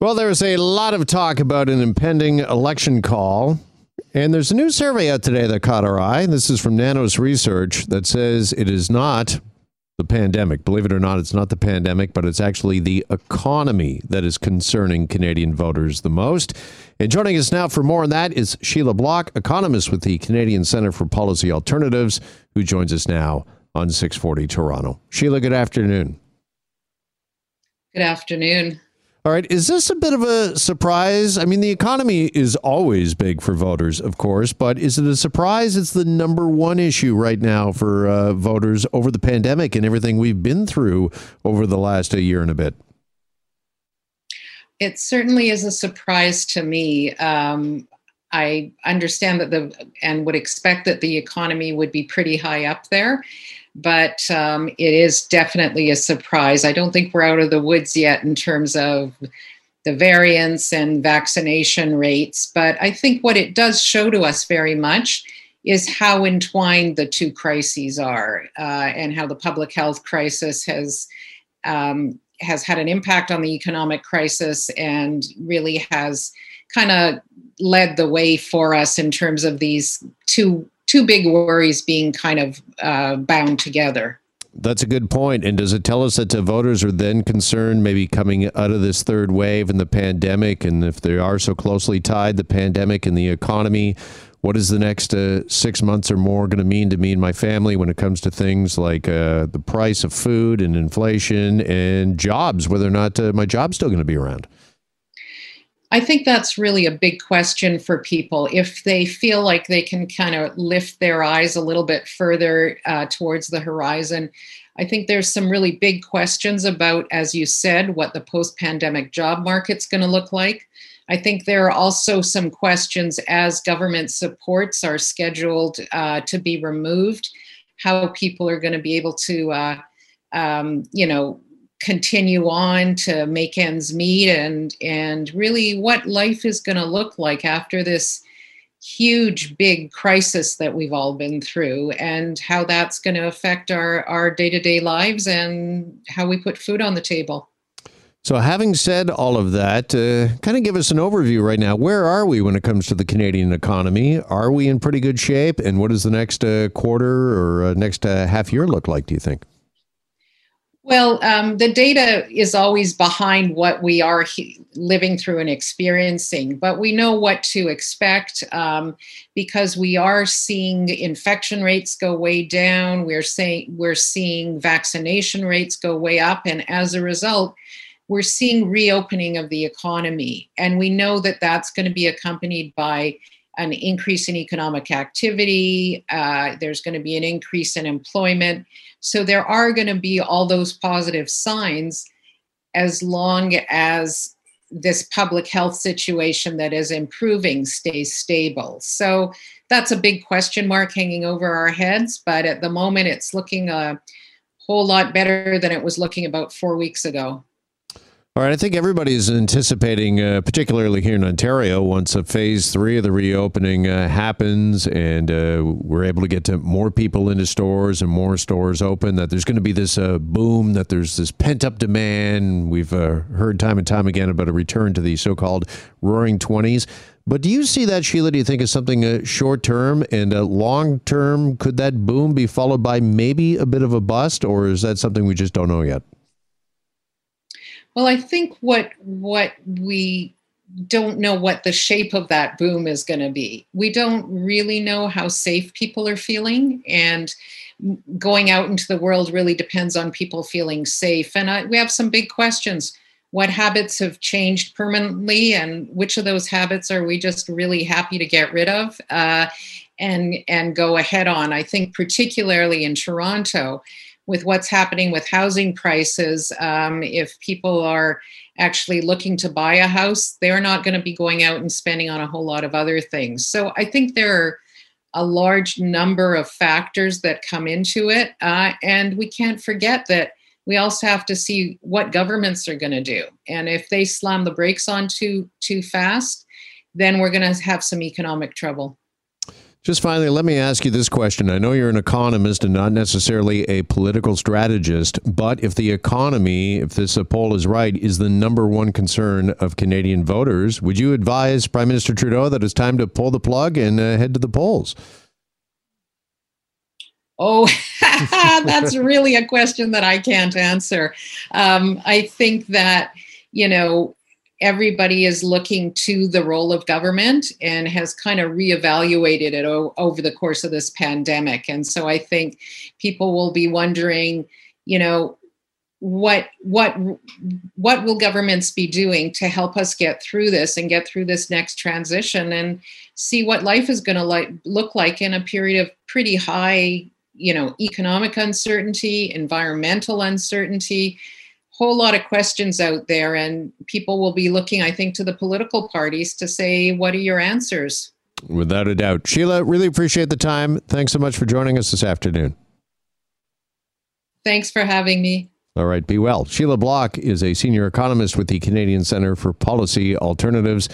Well, there's a lot of talk about an impending election call. And there's a new survey out today that caught our eye. This is from Nanos Research that says it is not the pandemic. Believe it or not, it's not the pandemic, but it's actually the economy that is concerning Canadian voters the most. And joining us now for more on that is Sheila Block, economist with the Canadian Center for Policy Alternatives, who joins us now on 640 Toronto. Sheila, good afternoon. Good afternoon. All right. Is this a bit of a surprise? I mean, the economy is always big for voters, of course, but is it a surprise it's the number one issue right now for uh, voters over the pandemic and everything we've been through over the last a year and a bit? It certainly is a surprise to me. Um, I understand that the and would expect that the economy would be pretty high up there but um, it is definitely a surprise. I don't think we're out of the woods yet in terms of the variants and vaccination rates, but I think what it does show to us very much is how entwined the two crises are, uh, and how the public health crisis has um, has had an impact on the economic crisis, and really has kind of led the way for us in terms of these two two big worries being kind of uh, bound together. That's a good point. And does it tell us that the voters are then concerned maybe coming out of this third wave and the pandemic? And if they are so closely tied, the pandemic and the economy, what is the next uh, six months or more going to mean to me and my family when it comes to things like uh, the price of food and inflation and jobs, whether or not uh, my job's still going to be around? I think that's really a big question for people. If they feel like they can kind of lift their eyes a little bit further uh, towards the horizon, I think there's some really big questions about, as you said, what the post pandemic job market's going to look like. I think there are also some questions as government supports are scheduled uh, to be removed, how people are going to be able to, uh, um, you know, continue on to make ends meet and and really what life is going to look like after this huge big crisis that we've all been through and how that's going to affect our our day-to-day lives and how we put food on the table. So having said all of that uh, kind of give us an overview right now. Where are we when it comes to the canadian economy? Are we in pretty good shape? And what does the next uh, quarter or uh, next uh, half year look like do you think well, um, the data is always behind what we are he- living through and experiencing, but we know what to expect um, because we are seeing infection rates go way down. We're saying we're seeing vaccination rates go way up, and as a result, we're seeing reopening of the economy, and we know that that's going to be accompanied by an increase in economic activity. Uh, there's going to be an increase in employment. So there are going to be all those positive signs as long as this public health situation that is improving stays stable. So that's a big question mark hanging over our heads. But at the moment, it's looking a whole lot better than it was looking about four weeks ago. All right, I think everybody's anticipating, uh, particularly here in Ontario, once a phase three of the reopening uh, happens and uh, we're able to get to more people into stores and more stores open, that there's going to be this uh, boom, that there's this pent up demand. We've uh, heard time and time again about a return to the so called roaring 20s. But do you see that, Sheila? Do you think is something uh, short term and long term? Could that boom be followed by maybe a bit of a bust, or is that something we just don't know yet? Well, I think what what we don't know what the shape of that boom is going to be. We don't really know how safe people are feeling, and going out into the world really depends on people feeling safe. And I, we have some big questions. What habits have changed permanently, and which of those habits are we just really happy to get rid of uh, and and go ahead on? I think particularly in Toronto, with what's happening with housing prices, um, if people are actually looking to buy a house, they're not going to be going out and spending on a whole lot of other things. So I think there are a large number of factors that come into it. Uh, and we can't forget that we also have to see what governments are going to do. And if they slam the brakes on too too fast, then we're going to have some economic trouble. Just finally, let me ask you this question. I know you're an economist and not necessarily a political strategist, but if the economy, if this poll is right, is the number one concern of Canadian voters, would you advise Prime Minister Trudeau that it's time to pull the plug and uh, head to the polls? Oh, that's really a question that I can't answer. Um, I think that, you know, everybody is looking to the role of government and has kind of reevaluated it o- over the course of this pandemic. And so I think people will be wondering, you know, what what what will governments be doing to help us get through this and get through this next transition and see what life is going to like look like in a period of pretty high you know economic uncertainty environmental uncertainty whole lot of questions out there and people will be looking i think to the political parties to say what are your answers? Without a doubt. Sheila really appreciate the time. Thanks so much for joining us this afternoon. Thanks for having me. All right be well. Sheila block is a senior economist with the canadian centre for policy alternatives